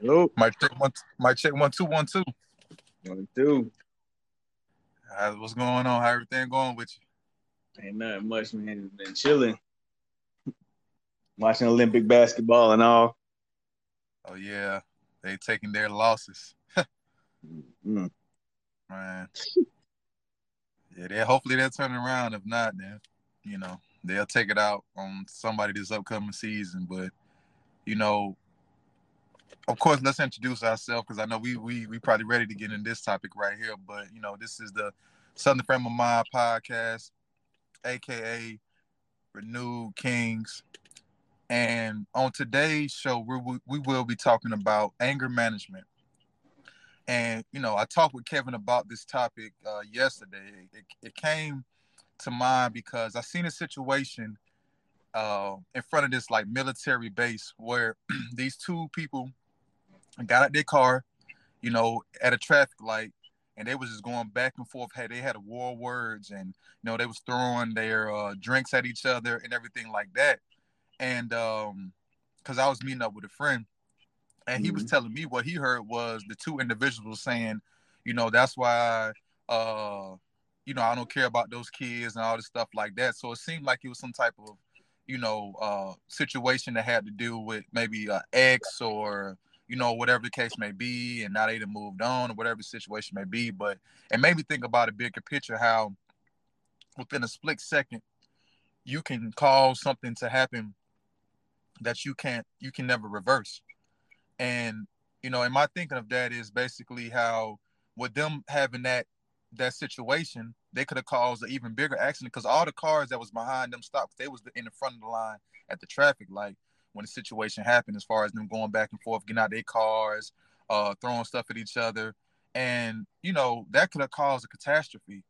Hello. Might check one. Might check one two one two. One two. What's going on? How everything going with you? Ain't nothing much, man. Been chilling, watching Olympic basketball and all. Oh yeah, they taking their losses, Mm. man. Yeah, they hopefully they'll turn around. If not, then you know they'll take it out on somebody this upcoming season. But you know, of course, let's introduce ourselves because I know we we we probably ready to get in this topic right here. But you know, this is the Southern Frame of Mind podcast, aka Renewed Kings. And on today's show, we we will be talking about anger management. And you know, I talked with Kevin about this topic uh, yesterday. It, it came to mind because I seen a situation uh, in front of this like military base where these two people got out their car, you know, at a traffic light, and they was just going back and forth. Hey, they had a war words, and you know, they was throwing their uh, drinks at each other and everything like that. And um, because I was meeting up with a friend, and he was Mhm. telling me what he heard was the two individuals saying, you know, that's why uh you know, I don't care about those kids and all this stuff like that. So it seemed like it was some type of, you know, uh situation that had to do with maybe uh ex or you know, whatever the case may be, and now they done moved on or whatever the situation may be. But it made me think about a bigger picture, how within a split second you can cause something to happen that you can't you can never reverse. And you know, and my thinking of that is basically how with them having that that situation, they could have caused an even bigger accident because all the cars that was behind them stopped. They was in the front of the line at the traffic light when the situation happened, as far as them going back and forth, getting out their cars, uh, throwing stuff at each other, and you know that could have caused a catastrophe.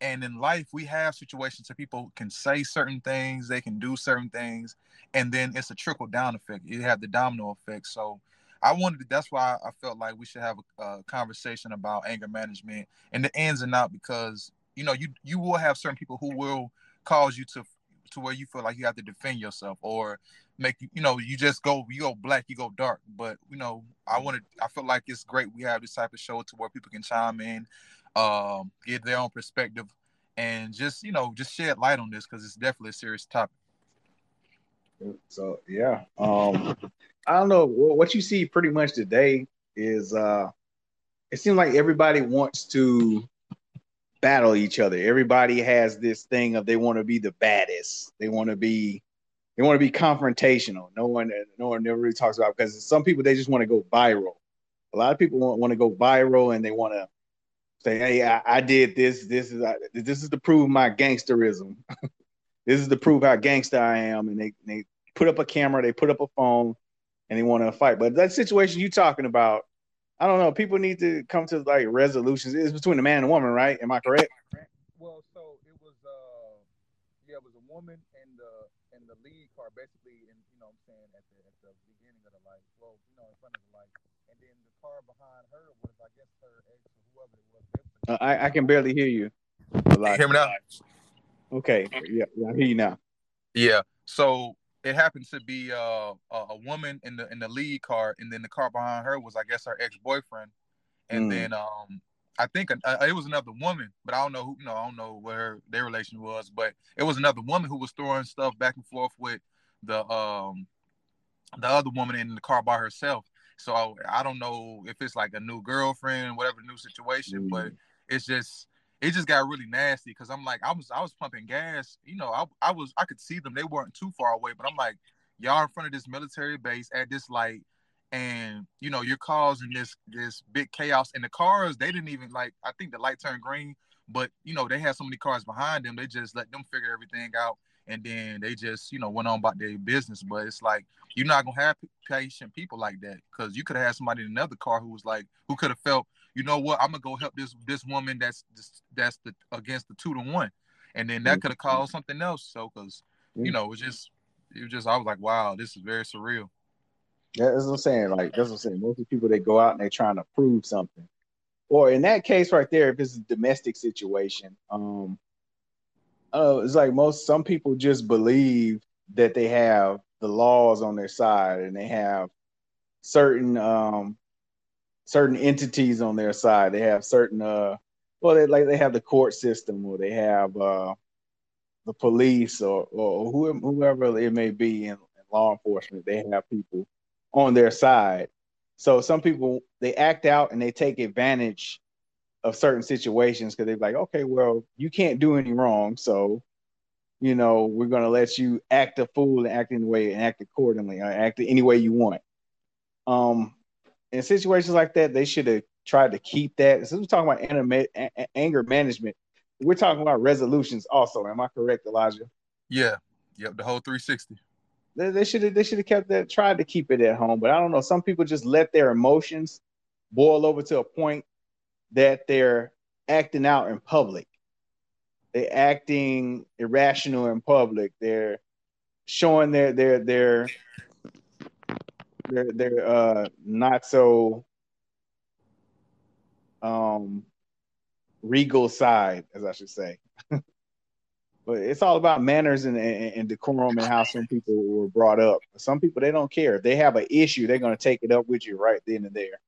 And in life, we have situations where people can say certain things, they can do certain things, and then it's a trickle down effect. You have the domino effect. So I wanted to, that's why I felt like we should have a, a conversation about anger management and the ins and out because you know you you will have certain people who will cause you to to where you feel like you have to defend yourself or make you know you just go you go black you go dark. But you know I wanted I feel like it's great we have this type of show to where people can chime in um give their own perspective and just you know just shed light on this because it's definitely a serious topic. So yeah, um, I don't know what you see pretty much today is uh, it seems like everybody wants to battle each other. Everybody has this thing of they want to be the baddest. They want to be they want to be confrontational. No one no one never really talks about because some people they just want to go viral. A lot of people want, want to go viral and they want to say, "Hey, I, I did this. This is this is to prove my gangsterism." this is to prove how gangster I am, and they they put up a camera, they put up a phone, and they want to fight. But that situation you talking about, I don't know. People need to come to like resolutions. It's between the man and woman, right? Am I correct? Well, so it was uh yeah, it was a woman and the and the lead car basically and you know what I'm saying at the at the beginning of the light. Well, you know, in front of the light. And then the car behind her was I guess her ex or whoever it was. Uh, I I can barely hear you. A lot. you hear me now? Okay, yeah, yeah, I hear you now. Yeah. So it happened to be uh, a a woman in the in the lead car, and then the car behind her was, I guess, her ex boyfriend, and Mm. then um, I think uh, it was another woman, but I don't know who, know, I don't know where their relation was, but it was another woman who was throwing stuff back and forth with the um the other woman in the car by herself. So I, I don't know if it's like a new girlfriend, whatever new situation, but it's just it just got really nasty because I'm like I was I was pumping gas, you know, I I was I could see them, they weren't too far away, but I'm like y'all in front of this military base at this light, and you know you're causing this this big chaos. And the cars they didn't even like I think the light turned green, but you know they had so many cars behind them, they just let them figure everything out, and then they just you know went on about their business. But it's like you're not gonna have patient people like that because you could have had somebody in another car who was like who could have felt you know what I'm gonna go help this this woman that's that's the against the two to one, and then that could have caused something else. So because you know it was just it was just I was like wow this is very surreal. Yeah, that's what I'm saying. Like that's what I'm saying. Most of the people they go out and they're trying to prove something. Or in that case right there, if it's a domestic situation, um, uh, it's like most some people just believe that they have the laws on their side and they have certain um certain entities on their side. They have certain uh well they like they have the court system or they have uh the police or or whoever it may be in, in law enforcement. They have people on their side. So some people they act out and they take advantage of certain situations because they're like, okay, well, you can't do any wrong, so you know we're gonna let you act a fool and act in the way and act accordingly, or act any way you want. Um, in situations like that, they should have tried to keep that. Since we're talking about anima- a- anger management, we're talking about resolutions also. Am I correct, Elijah? Yeah. Yep. The whole 360. They should have they should have kept that, tried to keep it at home. But I don't know. Some people just let their emotions boil over to a point that they're acting out in public. They're acting irrational in public. They're showing their their their their their uh not so um regal side, as I should say. but it's all about manners and, and, and, decorum and how some people were brought up. Some people they don't care. If they have an issue, they're gonna take it up with you right then and there.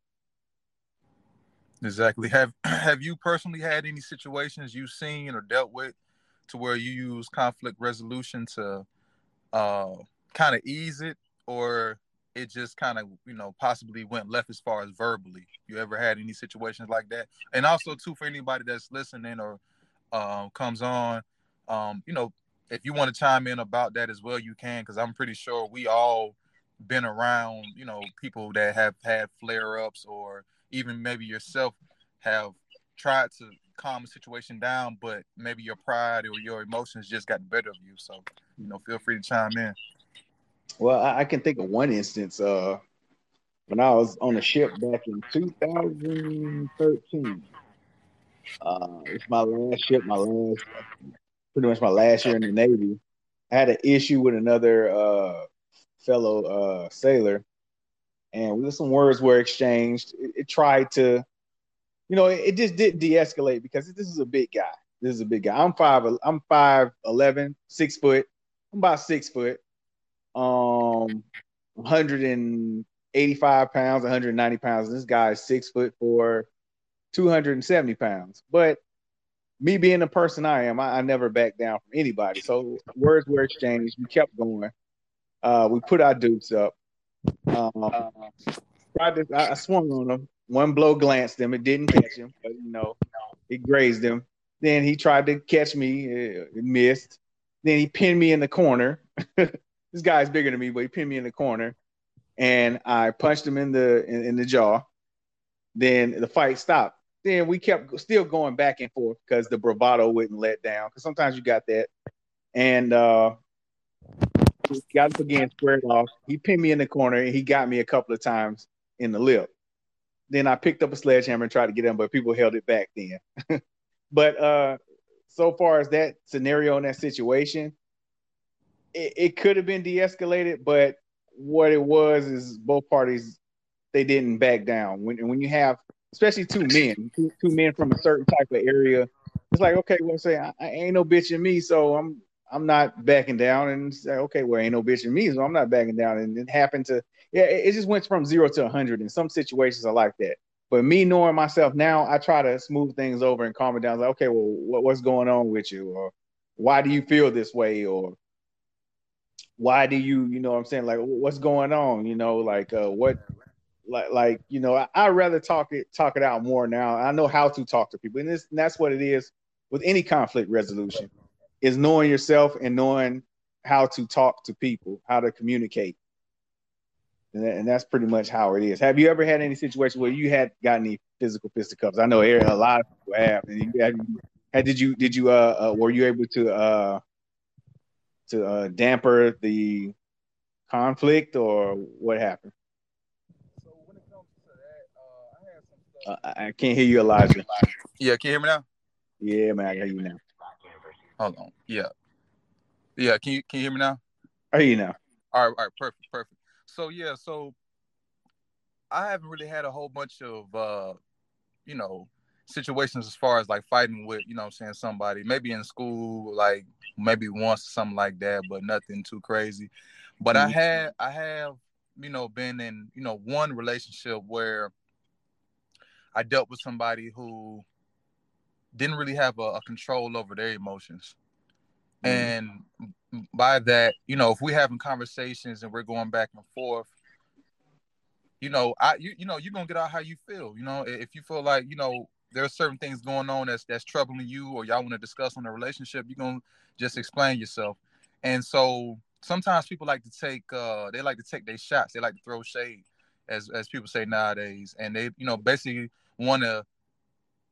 Exactly. Have have you personally had any situations you've seen or dealt with to where you use conflict resolution to uh kind of ease it or it just kind of you know possibly went left as far as verbally. You ever had any situations like that? And also too for anybody that's listening or uh, comes on um, you know if you want to chime in about that as well you can because i'm pretty sure we all been around you know people that have had flare-ups or even maybe yourself have tried to calm a situation down but maybe your pride or your emotions just got the better of you. So you know feel free to chime in well, I, I can think of one instance. Uh, when I was on a ship back in 2013. Uh, it's my last ship, my last, pretty much my last year in the Navy. I had an issue with another uh, fellow uh, sailor, and some words were exchanged. It, it tried to, you know, it, it, just didn't de-escalate because this is a big guy. This is a big guy. I'm five. I'm five eleven, six foot. I'm about six foot um 185 pounds, 190 pounds. This guy is six foot four, 270 pounds. But me being the person I am, I, I never back down from anybody. So words were exchanged. We kept going. Uh, we put our dukes up. Um, to, I, I swung on him. One blow glanced him. It didn't catch him, but you know, it grazed him. Then he tried to catch me. It missed. Then he pinned me in the corner. this guy's bigger than me, but he pinned me in the corner, and I punched him in the in, in the jaw. Then the fight stopped. Then we kept still going back and forth because the bravado wouldn't let down. Because sometimes you got that, and uh, got up again, squared off. He pinned me in the corner, and he got me a couple of times in the lip. Then I picked up a sledgehammer and tried to get him, but people held it back then. but uh, so far as that scenario and that situation, it, it could have been de-escalated, but what it was is both parties they didn't back down. When when you have especially two men, two, two men from a certain type of area, it's like okay, well, say I, I, ain't no bitch in me, so I'm I'm not backing down, and say okay, well, ain't no bitch in me, so I'm not backing down, and it happened to yeah, it, it just went from zero to hundred. And some situations are like that. But me knowing myself now, I try to smooth things over and calm it down. Like okay, well, what, what's going on with you, or why do you feel this way, or why do you you know what i'm saying? Like what's going on? You know like uh what like like you know I, i'd rather talk it talk it out more now. I know how to talk to people and, this, and that's what it is with any conflict resolution is knowing yourself and knowing how to talk to people how to communicate. And, that, and that's pretty much how it is. Have you ever had any situation where you had got any physical fisticuffs i know a lot of people have and you, had, did you did you uh, uh were you able to uh to uh, damper the conflict, or what happened? So when it comes to that, uh, I had some stuff. Uh, I can't hear you, Elijah. Yeah, can you hear me now? Yeah, man, I hear you now. Hold on. Yeah, yeah. Can you can you hear me now? I hear you now. All right, all right, perfect, perfect. So yeah, so I haven't really had a whole bunch of uh, you know, situations as far as like fighting with, you know I'm saying, somebody, maybe in school, like maybe once or something like that, but nothing too crazy. But mm-hmm. I had I have you know, been in, you know, one relationship where I dealt with somebody who didn't really have a, a control over their emotions. Mm-hmm. And by that, you know, if we're having conversations and we're going back and forth, you know, I you you know, you're gonna get out how you feel. You know, if you feel like, you know, there are certain things going on that's that's troubling you or y'all want to discuss on the relationship, you're gonna just explain yourself. And so sometimes people like to take uh they like to take their shots, they like to throw shade, as as people say nowadays. And they, you know, basically wanna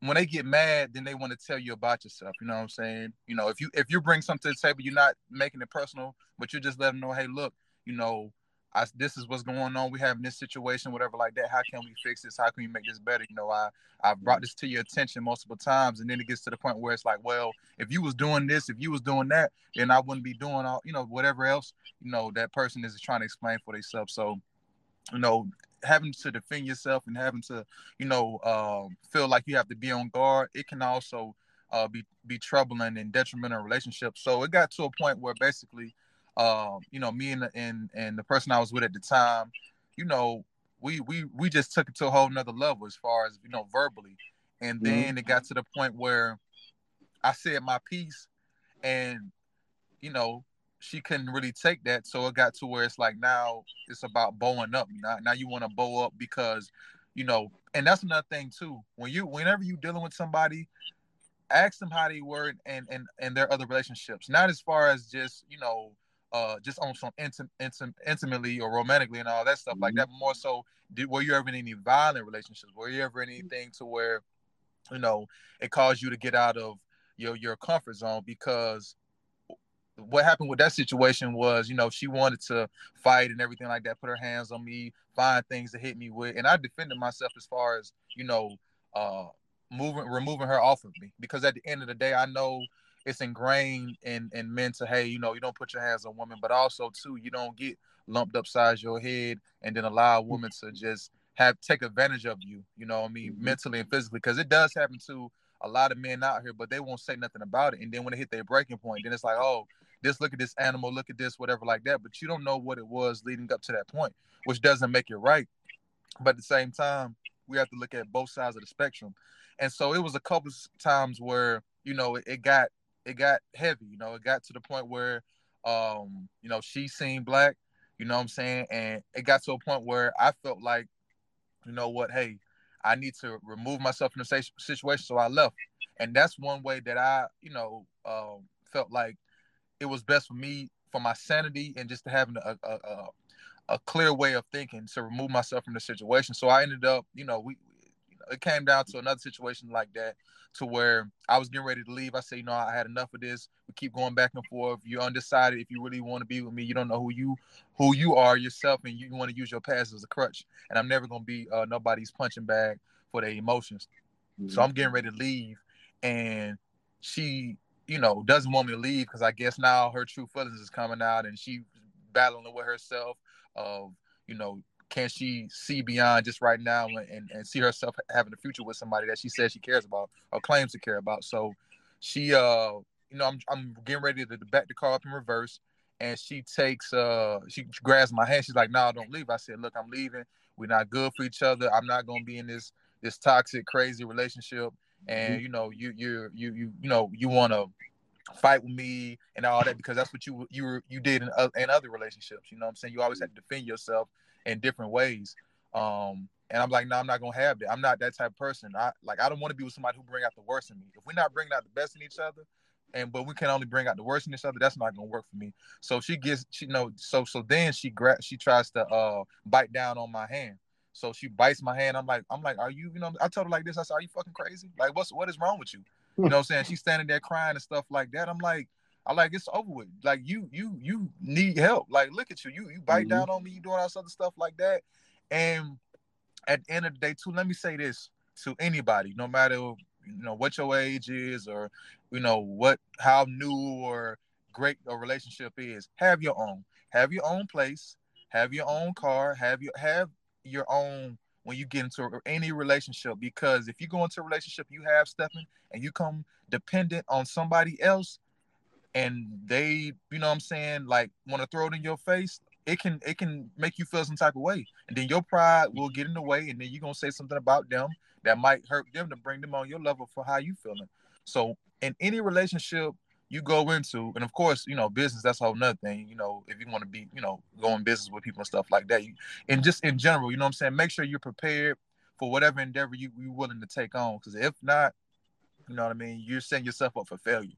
when they get mad, then they want to tell you about yourself. You know what I'm saying? You know, if you if you bring something to the table, you're not making it personal, but you're just letting them know, hey, look, you know, I, this is what's going on. We have this situation, whatever like that. How can we fix this? How can we make this better? You know, I I brought this to your attention multiple times, and then it gets to the point where it's like, well, if you was doing this, if you was doing that, then I wouldn't be doing all, you know, whatever else. You know, that person is trying to explain for themselves. So, you know, having to defend yourself and having to, you know, um, feel like you have to be on guard, it can also uh, be be troubling and detrimental relationships. So it got to a point where basically um, you know, me and the, and and the person I was with at the time, you know, we we we just took it to a whole nother level as far as you know verbally, and mm-hmm. then mm-hmm. it got to the point where I said my piece, and you know, she couldn't really take that, so it got to where it's like now it's about bowing up. Now, now you want to bow up because, you know, and that's another thing too. When you whenever you dealing with somebody, ask them how they were and and and their other relationships, not as far as just you know uh just on some intim- intim- intimately or romantically and all that stuff mm-hmm. like that. More so, did were you ever in any violent relationships? Were you ever in anything to where, you know, it caused you to get out of your your comfort zone because what happened with that situation was, you know, she wanted to fight and everything like that, put her hands on me, find things to hit me with, and I defended myself as far as you know, uh, moving, removing her off of me because at the end of the day, I know it's ingrained in in men to hey, you know, you don't put your hands on women, but also too, you don't get lumped upside your head and then allow a woman to just have take advantage of you. You know, I mean, mm-hmm. mentally and physically, because it does happen to a lot of men out here, but they won't say nothing about it. And then when they hit their breaking point, then it's like, oh, this look at this animal, look at this, whatever like that. But you don't know what it was leading up to that point, which doesn't make it right. But at the same time, we have to look at both sides of the spectrum. And so it was a couple times where, you know, it, it got it got heavy. You know, it got to the point where, um, you know, she seen black. You know what I'm saying? And it got to a point where I felt like, you know what? Hey, I need to remove myself from the situation. So I left, and that's one way that I, you know, um, felt like it was best for me for my sanity and just to having a, a, a, a clear way of thinking to remove myself from the situation. So I ended up, you know, we it came down to another situation like that to where I was getting ready to leave. I said, you know, I had enough of this. We keep going back and forth. You're undecided if you really want to be with me. You don't know who you who you are yourself, and you want to use your past as a crutch. And I'm never gonna be uh, nobody's punching bag for their emotions. Mm-hmm. So I'm getting ready to leave, and she, you know, doesn't want me to leave because I guess now her true feelings is coming out, and she battling with herself of, you know, can she see beyond just right now and, and see herself having a future with somebody that she says she cares about or claims to care about? So she, uh, you know, I'm, I'm getting ready to back the car up in reverse. And she takes, uh, she grabs my hand. She's like, "No, don't leave." I said, "Look, I'm leaving. We're not good for each other. I'm not gonna be in this this toxic, crazy relationship. And mm-hmm. you know, you you you you you know, you want to fight with me and all that because that's what you you you did in, uh, in other relationships. You know what I'm saying? You always had to defend yourself in different ways. Um, and I'm like, no, I'm not gonna have that. I'm not that type of person. I like I don't want to be with somebody who bring out the worst in me. If we're not bringing out the best in each other, and but we can only bring out the worst in each other, that's not gonna work for me. So she gets, she you know, so so then she grabs, she tries to uh bite down on my hand. So she bites my hand. I'm like, I'm like, are you, you know, I told her like this. I said, are you fucking crazy? Like, what's what is wrong with you? You know what I'm saying? She's standing there crying and stuff like that. I'm like, I like it's over with. Like you, you, you need help. Like look at you. You you bite mm-hmm. down on me. You doing all this other stuff like that. And at the end of the day, too, let me say this to anybody, no matter you know what your age is or you know what how new or great a relationship is. Have your own. Have your own place. Have your own car. Have your have your own when you get into any relationship because if you go into a relationship you have stepping and you come dependent on somebody else and they, you know what I'm saying, like want to throw it in your face, it can it can make you feel some type of way, and then your pride will get in the way, and then you're gonna say something about them that might hurt them to bring them on your level for how you feeling. So in any relationship you go into, and of course, you know, business, that's a whole nother thing. You know, if you want to be, you know, going business with people and stuff like that. You, and just in general, you know what I'm saying? Make sure you're prepared for whatever endeavor you, you're willing to take on. Because if not, you know what I mean, you're setting yourself up for failure.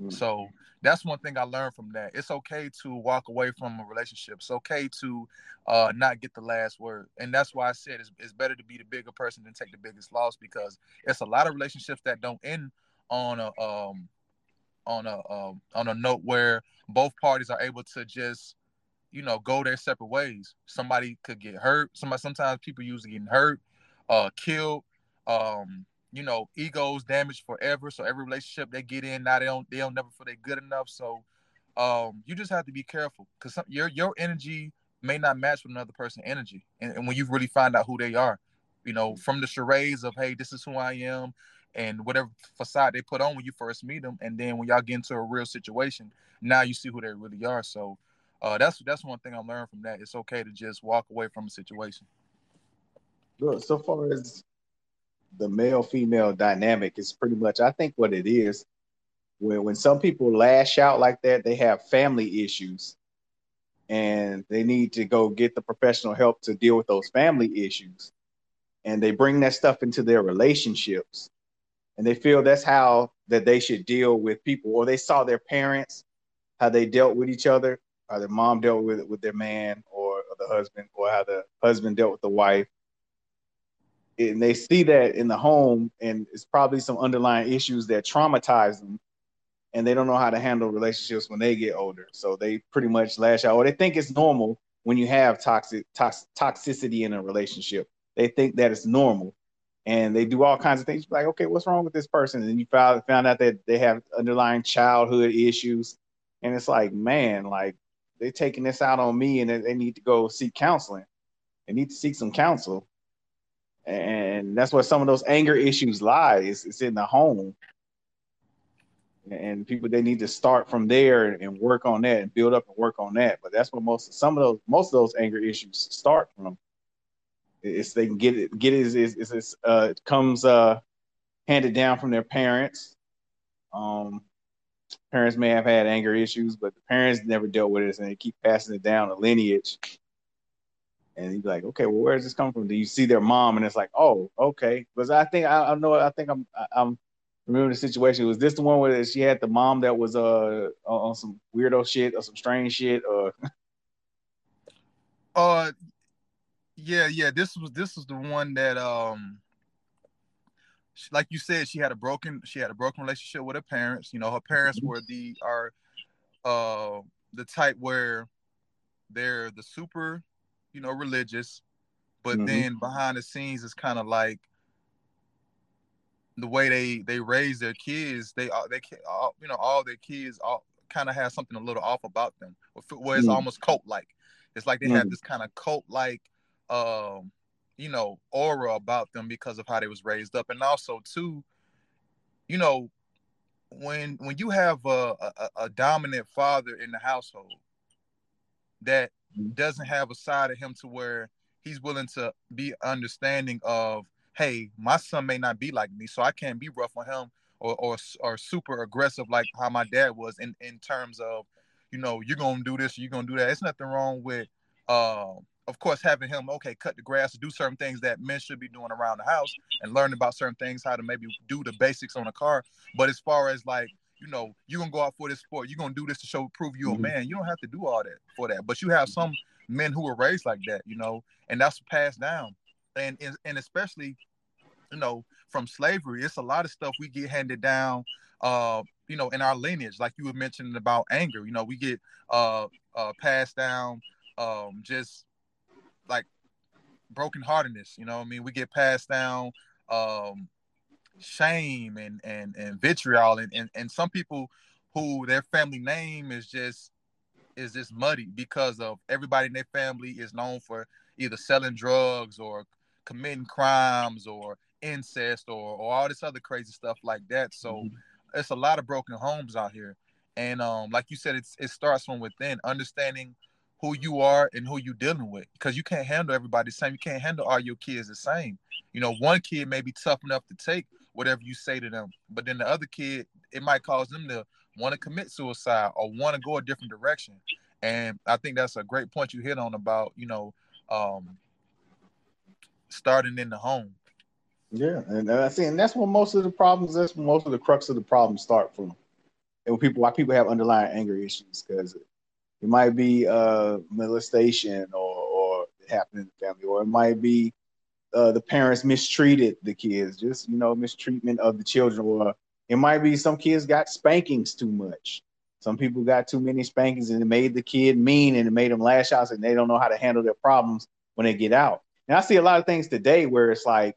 Mm. So that's one thing I learned from that. It's okay to walk away from a relationship. It's okay to uh, not get the last word. And that's why I said it's, it's better to be the bigger person than take the biggest loss because it's a lot of relationships that don't end on a um on a um, on a note where both parties are able to just you know go their separate ways. Somebody could get hurt. Somebody sometimes people usually getting hurt, uh, killed. Um, you know, egos damaged forever. So every relationship they get in now they don't they don't never feel they good enough. So um, you just have to be careful because your your energy may not match with another person's energy, and, and when you really find out who they are, you know, from the charades of hey, this is who I am, and whatever facade they put on when you first meet them, and then when y'all get into a real situation, now you see who they really are. So uh, that's that's one thing I learned from that. It's okay to just walk away from a situation. Look, so far as the male female dynamic is pretty much, I think, what it is. When when some people lash out like that, they have family issues, and they need to go get the professional help to deal with those family issues, and they bring that stuff into their relationships and they feel that's how that they should deal with people or they saw their parents how they dealt with each other how their mom dealt with with their man or, or the husband or how the husband dealt with the wife and they see that in the home and it's probably some underlying issues that traumatize them and they don't know how to handle relationships when they get older so they pretty much lash out or they think it's normal when you have toxic tox, toxicity in a relationship they think that it's normal and they do all kinds of things. Like, okay, what's wrong with this person? And you found found out that they have underlying childhood issues, and it's like, man, like they're taking this out on me, and they need to go seek counseling. They need to seek some counsel, and that's where some of those anger issues lie. It's, it's in the home, and people they need to start from there and work on that and build up and work on that. But that's where most some of those most of those anger issues start from it's they can get it get it is is, uh it comes uh handed down from their parents. Um, parents may have had anger issues, but the parents never dealt with it, and they keep passing it down a lineage. And you're like, okay, well, where does this come from? Do you see their mom, and it's like, oh, okay. Because I think I, I know, I think I'm, I'm remember the situation. Was this the one where she had the mom that was uh on some weirdo shit or some strange shit or? uh, yeah, yeah. This was this was the one that um like you said, she had a broken she had a broken relationship with her parents. You know, her parents mm-hmm. were the are uh the type where they're the super, you know, religious, but mm-hmm. then behind the scenes it's kind of like the way they they raise their kids. They they all you know all their kids all kind of have something a little off about them, where it's mm-hmm. almost cult like. It's like they have mm-hmm. this kind of cult like um, you know, aura about them because of how they was raised up, and also too, you know, when when you have a, a, a dominant father in the household that mm-hmm. Doesn't have a side of him to where he's willing to be understanding of, hey, my son may not be like me, so I can't be rough on him or or, or super aggressive like how my dad was in in terms of, you know, you're gonna do this, you're gonna do that. It's nothing wrong with um of course, having him okay cut the grass, do certain things that men should be doing around the house, and learn about certain things, how to maybe do the basics on a car. But as far as like you know, you're gonna go out for this sport, you're gonna do this to show prove you mm-hmm. a man. You don't have to do all that for that. But you have some men who were raised like that, you know, and that's passed down. And and especially, you know, from slavery, it's a lot of stuff we get handed down uh, you know, in our lineage, like you were mentioning about anger, you know, we get uh uh passed down um just like brokenheartedness. You know, I mean, we get passed down um, shame and and and vitriol, and, and and some people who their family name is just is just muddy because of everybody in their family is known for either selling drugs or committing crimes or incest or, or all this other crazy stuff like that. So mm-hmm. it's a lot of broken homes out here. And um, like you said, it's it starts from within, understanding who you are and who you're dealing with because you can't handle everybody the same. You can't handle all your kids the same. You know, one kid may be tough enough to take whatever you say to them, but then the other kid, it might cause them to want to commit suicide or want to go a different direction. And I think that's a great point you hit on about, you know, um, starting in the home. Yeah, and I see, and that's where most of the problems. That's most of the crux of the problems start from, and people why people have underlying anger issues because it might be uh, molestation or or happening in the family, or it might be uh, the parents mistreated the kids, just you know mistreatment of the children, or it might be some kids got spankings too much. Some people got too many spankings and it made the kid mean and it made them lash out and they don't know how to handle their problems when they get out. And I see a lot of things today where it's like,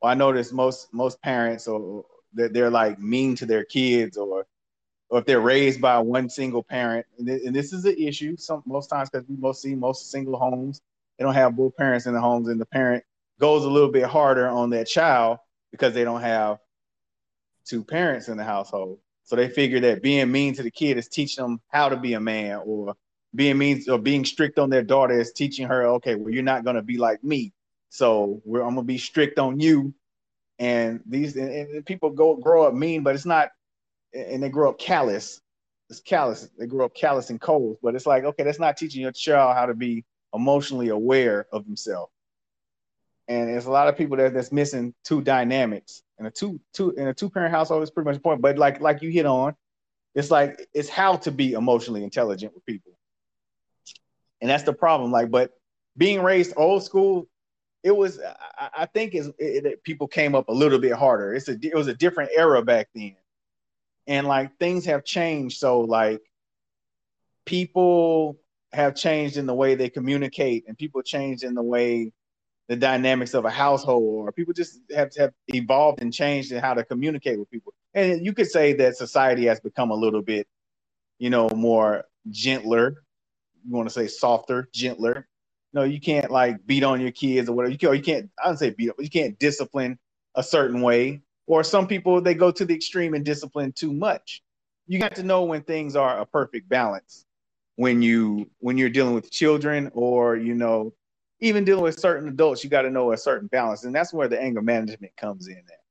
well, I notice most most parents or that they're like mean to their kids or or if they're raised by one single parent, and, th- and this is an issue some most times because we most see most single homes they don't have both parents in the homes, and the parent goes a little bit harder on that child because they don't have two parents in the household. So they figure that being mean to the kid is teaching them how to be a man, or being mean or being strict on their daughter is teaching her, okay, well, you're not gonna be like me. So I'm gonna be strict on you. And these and, and people go grow up mean, but it's not, and they grow up callous. It's callous. They grow up callous and cold. But it's like, okay, that's not teaching your child how to be emotionally aware of himself. And there's a lot of people that that's missing two dynamics in a two two in a two parent household is pretty much point. But like like you hit on, it's like it's how to be emotionally intelligent with people, and that's the problem. Like, but being raised old school, it was I, I think is it, people came up a little bit harder. It's a it was a different era back then, and like things have changed. So like people have changed in the way they communicate, and people changed in the way the dynamics of a household or people just have have evolved and changed in how to communicate with people. And you could say that society has become a little bit you know more gentler. You want to say softer gentler. No you can't like beat on your kids or whatever. You can't you can't i don't say beat up but you can't discipline a certain way. Or some people they go to the extreme and discipline too much. You got to know when things are a perfect balance. When you when you're dealing with children or you know even dealing with certain adults, you got to know a certain balance, and that's where the anger management comes in. At.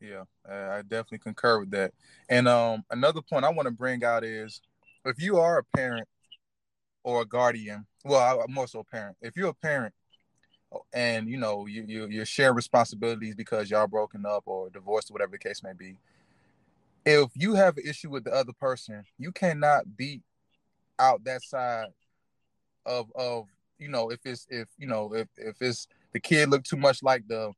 Yeah, I definitely concur with that. And um, another point I want to bring out is if you are a parent or a guardian, well, I'm more so a parent. If you're a parent and you know you, you you're sharing responsibilities because y'all broken up or divorced or whatever the case may be, if you have an issue with the other person, you cannot beat out that side of of you know, if it's if you know if if it's the kid look too much like the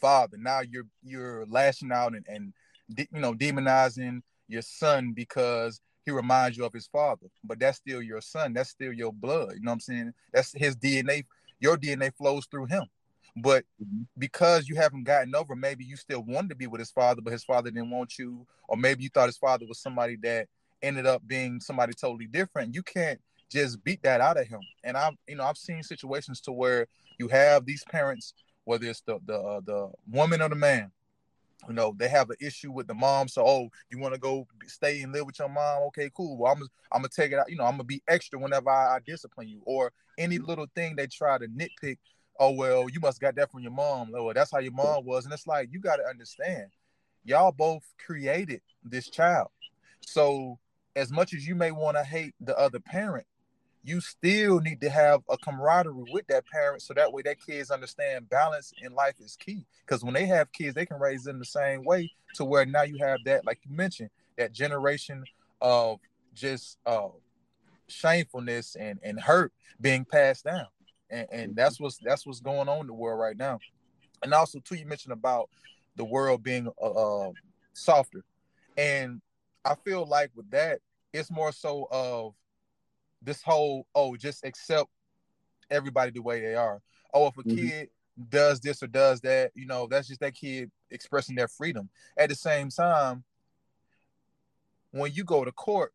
father, now you're you're lashing out and and you know demonizing your son because he reminds you of his father, but that's still your son. That's still your blood. You know what I'm saying? That's his DNA. Your DNA flows through him. But mm-hmm. because you haven't gotten over, maybe you still wanted to be with his father, but his father didn't want you, or maybe you thought his father was somebody that ended up being somebody totally different. You can't just beat that out of him. And I've you know I've seen situations to where you have these parents, whether it's the the uh, the woman or the man, you know they have an issue with the mom. So oh, you want to go stay and live with your mom? Okay, cool. Well, I'm I'm gonna take it out. You know I'm gonna be extra whenever I, I discipline you, or any little thing they try to nitpick. Oh well, you must got that from your mom. Oh, that's how your mom was. And it's like you got to understand, y'all both created this child. So as much as you may want to hate the other parent, you still need to have a camaraderie with that parent so that way that kids understand balance in life is key. Because when they have kids they can raise them the same way to where now you have that like you mentioned that generation of just uh shamefulness and and hurt being passed down. And, and that's what's that's what's going on in the world right now. And also too you mentioned about the world being uh, uh softer. And i feel like with that it's more so of this whole oh just accept everybody the way they are. Oh, if a mm-hmm. kid does this or does that, you know, that's just that kid expressing their freedom. At the same time, when you go to court,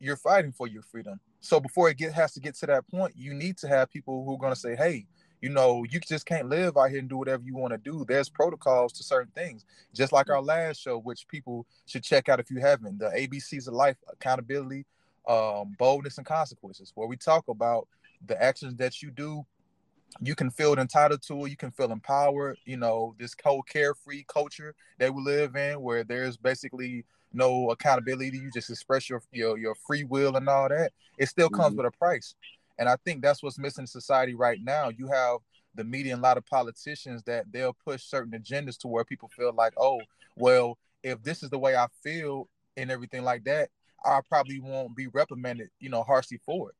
you're fighting for your freedom. So before it get has to get to that point, you need to have people who are going to say, "Hey, you know, you just can't live out here and do whatever you want to do. There's protocols to certain things." Just like our last show, which people should check out if you haven't. The ABCs of Life Accountability um, boldness and consequences, where we talk about the actions that you do. You can feel entitled to it. You can feel empowered. You know this whole carefree culture that we live in, where there's basically no accountability. You just express your your, your free will and all that. It still comes mm-hmm. with a price, and I think that's what's missing in society right now. You have the media and a lot of politicians that they'll push certain agendas to where people feel like, oh, well, if this is the way I feel and everything like that, I probably won't be reprimanded, you know, harshly for it.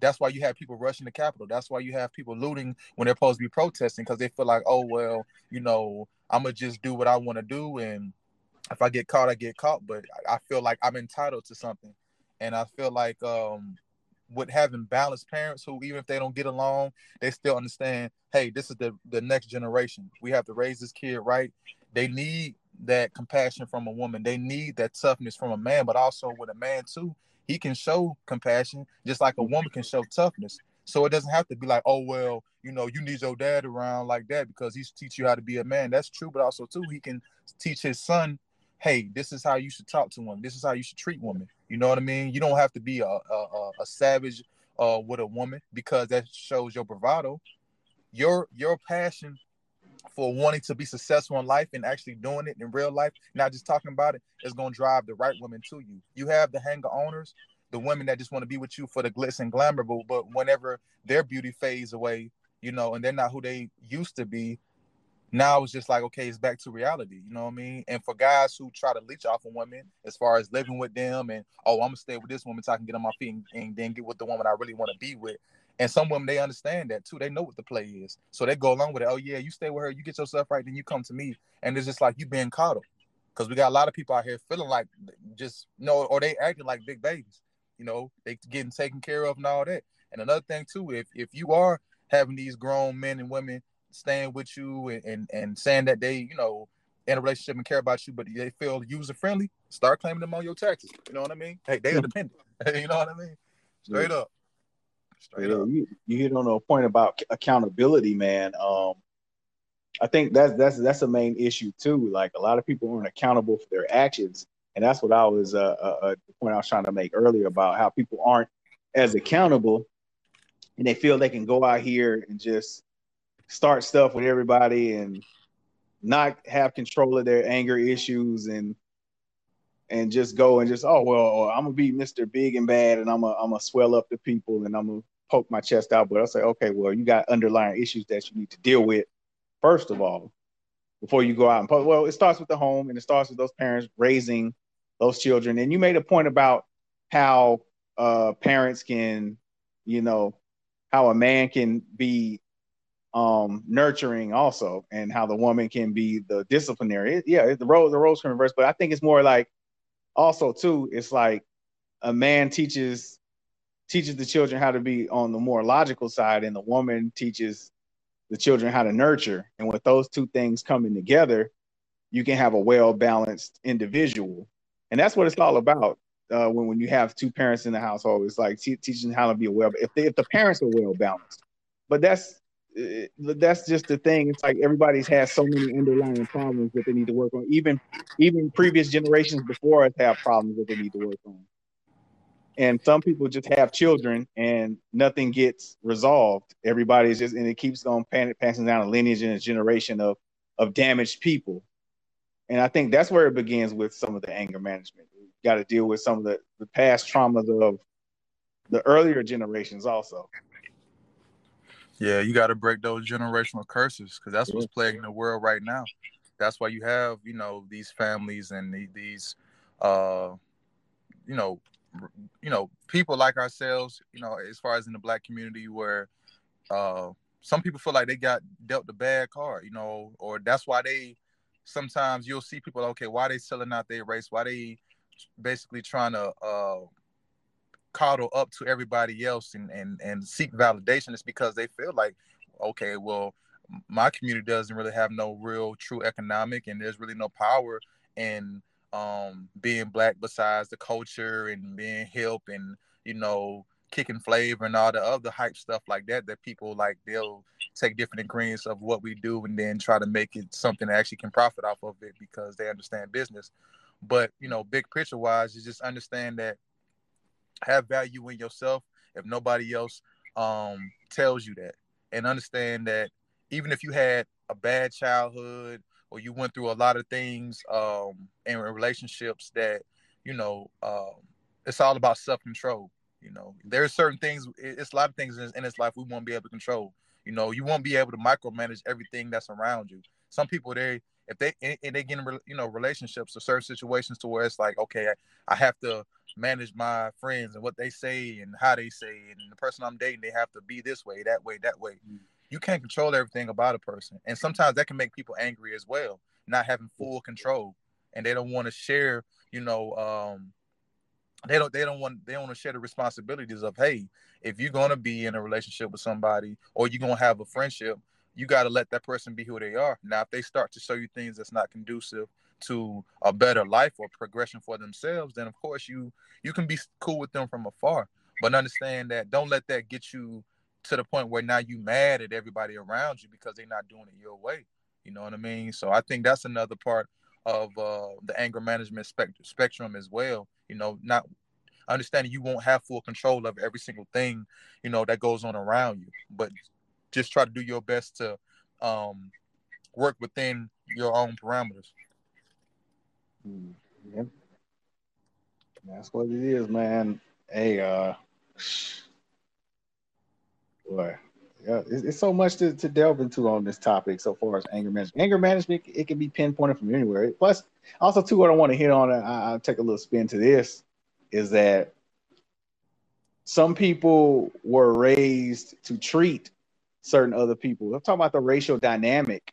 That's why you have people rushing the Capitol. That's why you have people looting when they're supposed to be protesting because they feel like, oh well, you know, I'm gonna just do what I want to do, and if I get caught, I get caught. But I feel like I'm entitled to something, and I feel like um, with having balanced parents who, even if they don't get along, they still understand. Hey, this is the the next generation. We have to raise this kid right. They need that compassion from a woman. They need that toughness from a man, but also with a man too, he can show compassion just like a woman can show toughness. So it doesn't have to be like, oh well, you know, you need your dad around like that because he's teach you how to be a man. That's true, but also too, he can teach his son, hey, this is how you should talk to him. This is how you should treat women. You know what I mean? You don't have to be a a, a savage uh, with a woman because that shows your bravado. Your your passion for wanting to be successful in life and actually doing it in real life, not just talking about it, is going to drive the right women to you. You have the hanger owners, the women that just want to be with you for the glitz and glamour, but, but whenever their beauty fades away, you know, and they're not who they used to be, now it's just like okay, it's back to reality. You know what I mean? And for guys who try to leech off of women as far as living with them and oh, I'm gonna stay with this woman so I can get on my feet and, and then get with the woman I really want to be with. And some women they understand that too. They know what the play is, so they go along with it. Oh yeah, you stay with her, you get yourself right, then you come to me, and it's just like you being coddled. Because we got a lot of people out here feeling like just you know, or they acting like big babies. You know, they getting taken care of and all that. And another thing too, if if you are having these grown men and women staying with you and, and, and saying that they, you know, in a relationship and care about you, but they feel user friendly, start claiming them on your taxes. You know what I mean? Hey, they are dependent. you know what I mean? Straight yeah. up. Straight yeah, up. You, you hit on a point about accountability, man. Um, I think that's that's that's a main issue too. Like a lot of people aren't accountable for their actions, and that's what I was uh, uh, uh the point I was trying to make earlier about how people aren't as accountable, and they feel they can go out here and just start stuff with everybody and not have control of their anger issues and and just go and just oh well I'm gonna be Mr. Big and Bad and I'm gonna I'm gonna swell up the people and I'm gonna poke my chest out. But I'll say okay, well you got underlying issues that you need to deal with first of all before you go out and poke. Well, it starts with the home and it starts with those parents raising those children. And you made a point about how uh, parents can, you know, how a man can be um, nurturing also, and how the woman can be the disciplinary. It, yeah, the role the roles can reverse, but I think it's more like also too. It's like a man teaches teaches the children how to be on the more logical side, and the woman teaches the children how to nurture. And with those two things coming together, you can have a well balanced individual, and that's what it's all about. Uh, when when you have two parents in the household, it's like teaching how to be well. If if the parents are well balanced, but that's that's just the thing. It's like everybody's has so many underlying problems that they need to work on. Even even previous generations before us have problems that they need to work on. And some people just have children and nothing gets resolved. Everybody's just and it keeps on passing down a lineage and a generation of of damaged people. And I think that's where it begins with some of the anger management. you got to deal with some of the, the past traumas of the earlier generations also. Yeah, you got to break those generational curses because that's what's plaguing the world right now. That's why you have, you know, these families and these, uh, you know, you know, people like ourselves. You know, as far as in the black community, where uh, some people feel like they got dealt the bad card, you know, or that's why they. Sometimes you'll see people, okay, why they selling out their race? Why they basically trying to uh, coddle up to everybody else and and and seek validation is because they feel like okay well my community doesn't really have no real true economic and there's really no power in um being black besides the culture and being hip and you know kicking flavor and all the other hype stuff like that that people like they'll take different ingredients of what we do and then try to make it something that actually can profit off of it because they understand business. But you know big picture wise you just understand that have value in yourself if nobody else um, tells you that, and understand that even if you had a bad childhood or you went through a lot of things um, in relationships that you know um, it's all about self control. You know, there's certain things. It's a lot of things in, this life we won't be able to control. You know, you won't be able to micromanage everything that's around you. Some people they if they and they get in you know relationships or certain situations to where it's like okay I, I have to manage my friends and what they say and how they say and the person I'm dating they have to be this way that way that way. Mm-hmm. You can't control everything about a person, and sometimes that can make people angry as well, not having full control, and they don't want to share you know um, they don't they don't want they don't want to share the responsibilities of hey if you're going to be in a relationship with somebody or you're going to have a friendship you got to let that person be who they are. Now if they start to show you things that's not conducive to a better life or progression for themselves then of course you you can be cool with them from afar but understand that don't let that get you to the point where now you mad at everybody around you because they're not doing it your way you know what i mean so i think that's another part of uh, the anger management spect- spectrum as well. You know, not understanding you won't have full control of every single thing, you know, that goes on around you, but just try to do your best to um, work within your own parameters. Mm, yep. That's what it is, man. Hey, uh, boy, yeah, it's, so much to, to delve into on this topic so far as anger management. Anger management, it can be pinpointed from anywhere. Plus, also too, what I want to hit on, I, I'll take a little spin to this, is that some people were raised to treat certain other people. I'm talking about the racial dynamic.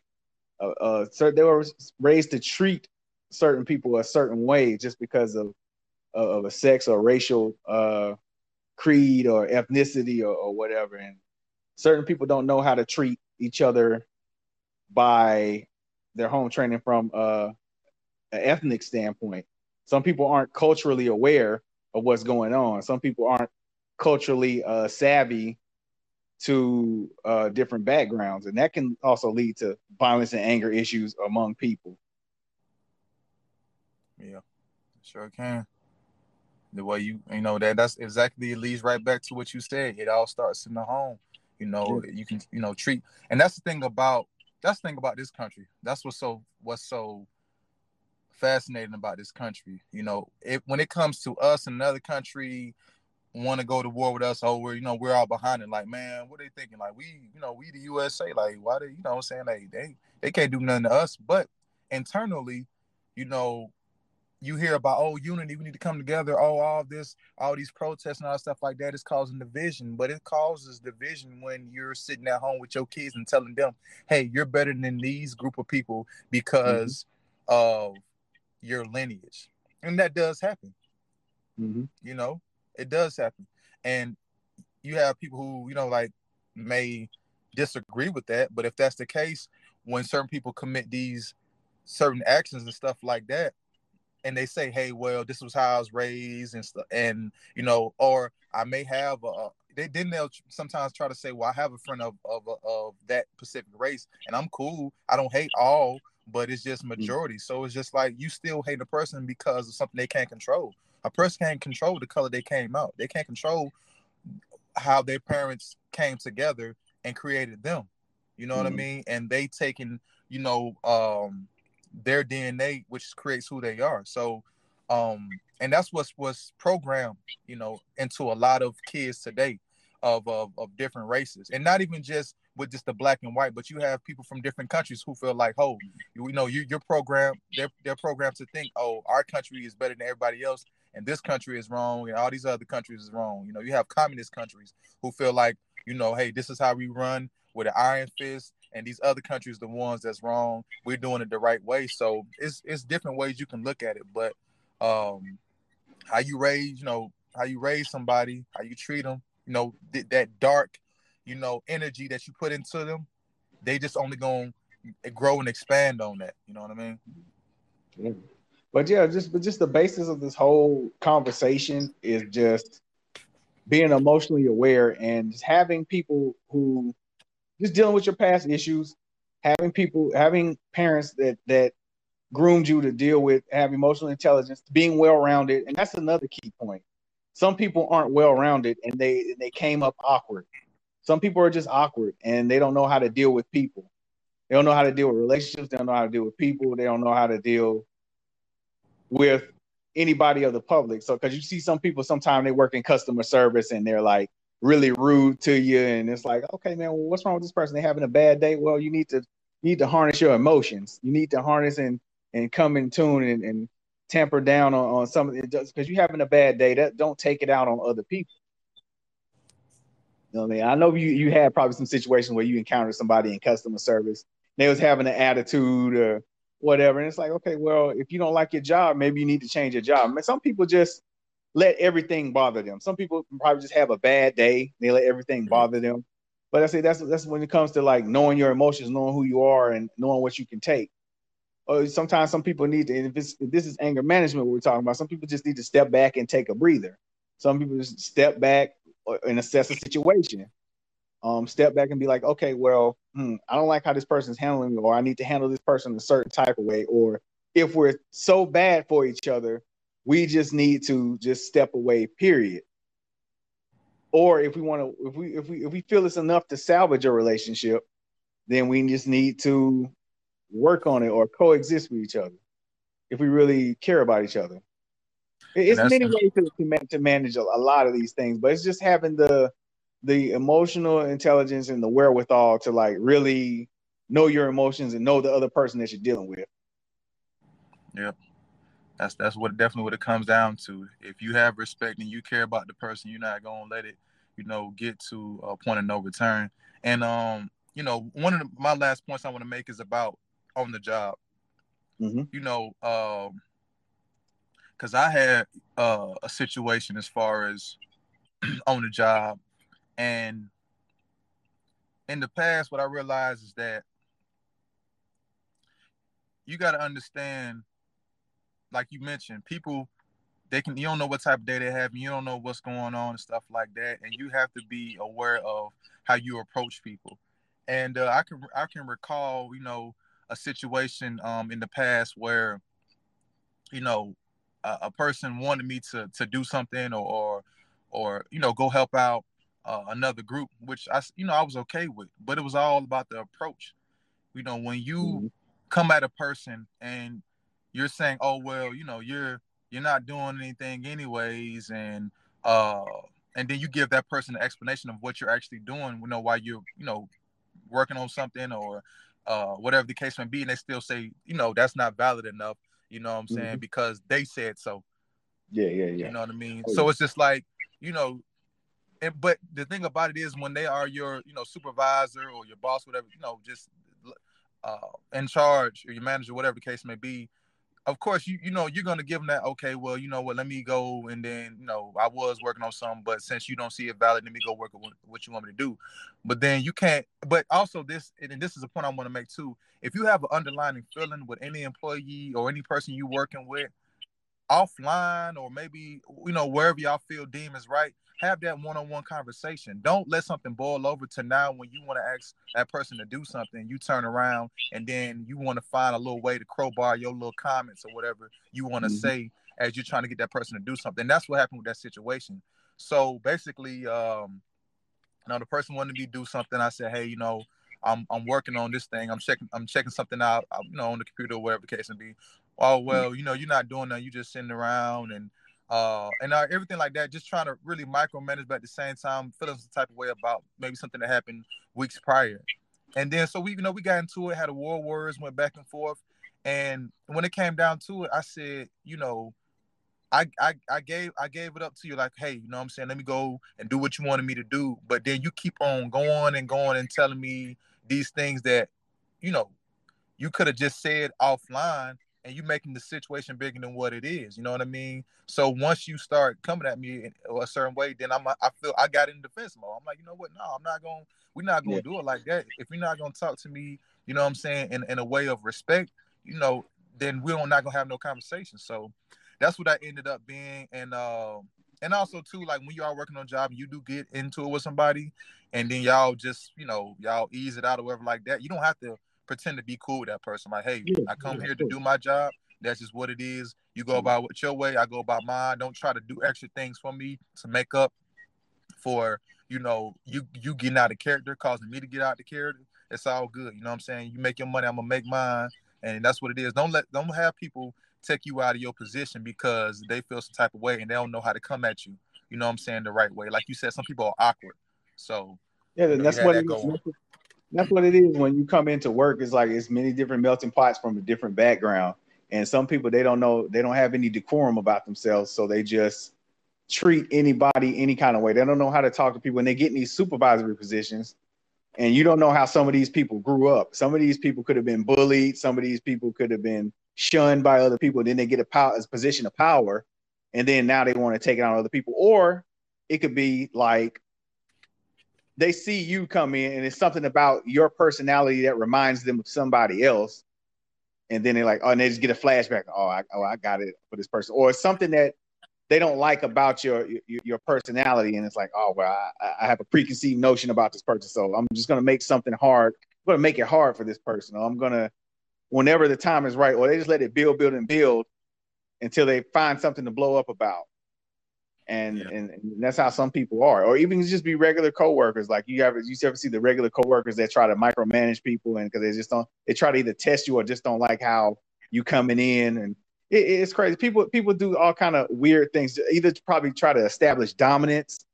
Uh, uh, so they were raised to treat certain people a certain way just because of of a sex or racial uh, creed or ethnicity or, or whatever, and certain people don't know how to treat each other by their home training from uh, an ethnic standpoint. Some people aren't culturally aware of what's going on. Some people aren't culturally uh, savvy to uh, different backgrounds, and that can also lead to violence and anger issues among people. Yeah, sure can. The way you you know that that's exactly it leads right back to what you said. It all starts in the home. You know, you can you know treat, and that's the thing about that's the thing about this country. That's what's so what's so fascinating about this country. You know, it when it comes to us and another country want to go to war with us, oh, we're you know we're all behind it. Like, man, what are they thinking? Like, we you know we the USA. Like, why they you know I'm saying like they they can't do nothing to us, but internally, you know, you hear about oh unity we need to come together. Oh all this all these protests and all stuff like that is causing division. But it causes division when you're sitting at home with your kids and telling them hey you're better than these group of people because mm-hmm. of your lineage. And that does happen. Mm-hmm. you know it does happen. And you have people who you know like may disagree with that. But if that's the case when certain people commit these certain actions and stuff like that and they say, "Hey, well, this was how I was raised," and stuff, and you know, or I may have a. They then they'll sometimes try to say, "Well, I have a friend of of of that Pacific race, and I'm cool. I don't hate all, but it's just mm-hmm. majority." Mm-hmm. So it's just like you still hate a person because of something they can't control. A person can't control the color they came out. They can't control how their parents came together and created them. You know mm-hmm. what I mm-hmm. mean? And they taking you know, um, their DNA, which creates who they are. So, um, and that's what's what's programmed, you know, into a lot of kids today, of of, of different races, and not even just with just the black and white, but you have people from different countries who feel like, oh, you, you know, you, you're programmed, they're they're programmed to think, oh, our country is better than everybody else, and this country is wrong, and all these other countries is wrong. You know, you have communist countries who feel like, you know, hey, this is how we run with an iron fist and these other countries the ones that's wrong we're doing it the right way. So it's it's different ways you can look at it. But um how you raise you know how you raise somebody how you treat them you know th- that dark you know energy that you put into them they just only going to grow and expand on that. You know what i mean? Yeah. but yeah just but just the basis of this whole conversation is just being emotionally aware and just having people who just dealing with your past issues, having people, having parents that that groomed you to deal with, have emotional intelligence, being well rounded, and that's another key point. some people aren't well rounded and they they came up awkward. Some people are just awkward and they don't know how to deal with people. They don't know how to deal with relationships. They don't know how to deal with people. They don't know how to deal with anybody of the public. So, because you see some people, sometimes they work in customer service and they're like really rude to you, and it's like, okay, man, well, what's wrong with this person? They having a bad day. Well, you need to you need to harness your emotions. You need to harness and and come in tune and, and tamper down on, on some because you're having a bad day. That don't take it out on other people. You know what I mean? I know you you had probably some situations where you encountered somebody in customer service. They was having an attitude or whatever. And it's like, okay, well, if you don't like your job, maybe you need to change your job. I mean, some people just let everything bother them. Some people probably just have a bad day. They let everything bother them. But I say that's that's when it comes to like knowing your emotions, knowing who you are, and knowing what you can take. Or sometimes some people need to. If, if this is anger management, we're talking about, some people just need to step back and take a breather. Some people just step back and assess a situation. Um, step back and be like, okay, well, hmm, I don't like how this person's handling me, or I need to handle this person a certain type of way. Or if we're so bad for each other, we just need to just step away, period. Or if we want to, if we if we if we feel it's enough to salvage a relationship, then we just need to work on it or coexist with each other if we really care about each other. It's many ways to, to, manage a, a lot of these things, but it's just having the the emotional intelligence and the wherewithal to like really know your emotions and know the other person that you're dealing with. Yep. That's that's what definitely what it comes down to. If you have respect and you care about the person, you're not gonna let it, you know, get to a point of no return. And um, you know, one of the, my last points I want to make is about on the job. Mm-hmm. You know, um, because I had uh, a situation as far as on the job and in the past, what I realized is that you got to understand, like you mentioned, people they can you don't know what type of day they have, you don't know what's going on and stuff like that, and you have to be aware of how you approach people. And uh, I can I can recall, you know, a situation um, in the past where, you know, a, a person wanted me to to do something or, or or you know go help out uh, another group, which I, you know, I was okay with. But it was all about the approach. You know, when you mm-hmm. come at a person and you're saying, "Oh, well, you know, you're you're not doing anything anyways," and uh, and then you give that person an explanation of what you're actually doing. You know, why you're, you know, working on something or uh, whatever the case may be, and they still say, you know, that's not valid enough. You know what I'm saying? Mm-hmm. Because they said so. Yeah, yeah, yeah. You know what I mean? Oh, so yeah. it's just like, you know, and but the thing about it is when they are your you know supervisor or your boss whatever you know just uh, in charge or your manager whatever the case may be of course you you know you're gonna give them that okay well you know what let me go and then you know I was working on something but since you don't see it valid let me go work on what you want me to do. But then you can't but also this and this is a point I want to make too if you have an underlying feeling with any employee or any person you working with offline or maybe you know wherever y'all feel deem is right have that one-on-one conversation don't let something boil over to now when you want to ask that person to do something you turn around and then you want to find a little way to crowbar your little comments or whatever you want to mm-hmm. say as you're trying to get that person to do something that's what happened with that situation so basically um you know the person wanted me to do something i said hey you know I'm I'm working on this thing. I'm checking I'm checking something out, uh, you know, on the computer or whatever the case may be. Oh well, you know, you're not doing that. You just sitting around and uh, and uh, everything like that. Just trying to really micromanage, but at the same time, feeling some type of way about maybe something that happened weeks prior. And then so we, you know, we got into it, had a war words, went back and forth. And when it came down to it, I said, you know, I, I I gave I gave it up to you like, hey, you know what I'm saying? Let me go and do what you wanted me to do. But then you keep on going and going and telling me these things that, you know, you could have just said offline and you making the situation bigger than what it is. You know what I mean? So once you start coming at me in a certain way, then I'm I feel I got in defense mode. I'm like, you know what? No, I'm not going. We're not going to yeah. do it like that. If you're not going to talk to me, you know what I'm saying, in, in a way of respect, you know, then we're not going to have no conversation. So that's what I ended up being. And uh, and also too, like when you are working on a job and you do get into it with somebody, and then y'all just you know y'all ease it out or whatever like that. You don't have to pretend to be cool with that person. Like, hey, yeah, I come yeah, here to do my job. That's just what it is. You go about it your way, I go about mine. Don't try to do extra things for me to make up for you know you you getting out of character, causing me to get out of character. It's all good. You know what I'm saying? You make your money, I'm gonna make mine, and that's what it is. Don't let don't have people take you out of your position because they feel some type of way and they don't know how to come at you. You know what I'm saying? The right way. Like you said, some people are awkward. So yeah, know, that's what that that's what it is when you come into work. It's like it's many different melting pots from a different background, and some people they don't know they don't have any decorum about themselves, so they just treat anybody any kind of way. They don't know how to talk to people, and they get in these supervisory positions, and you don't know how some of these people grew up. Some of these people could have been bullied. Some of these people could have been shunned by other people. Then they get a, a position of power, and then now they want to take it on other people. Or it could be like they see you come in, and it's something about your personality that reminds them of somebody else, and then they're like, oh, and they just get a flashback. Oh, I, oh, I got it for this person, or something that they don't like about your your, personality, and it's like, oh, well, I, I have a preconceived notion about this person, so I'm just gonna make something hard. I'm gonna make it hard for this person, or I'm gonna whenever the time is right, or they just let it build, build, and build until they find something to blow up about. And, yeah. and, and that's how some people are, or even just be regular coworkers. Like you ever you ever see the regular coworkers that try to micromanage people, and because they just don't they try to either test you or just don't like how you coming in, and it, it's crazy. People people do all kind of weird things. Either probably try to establish dominance,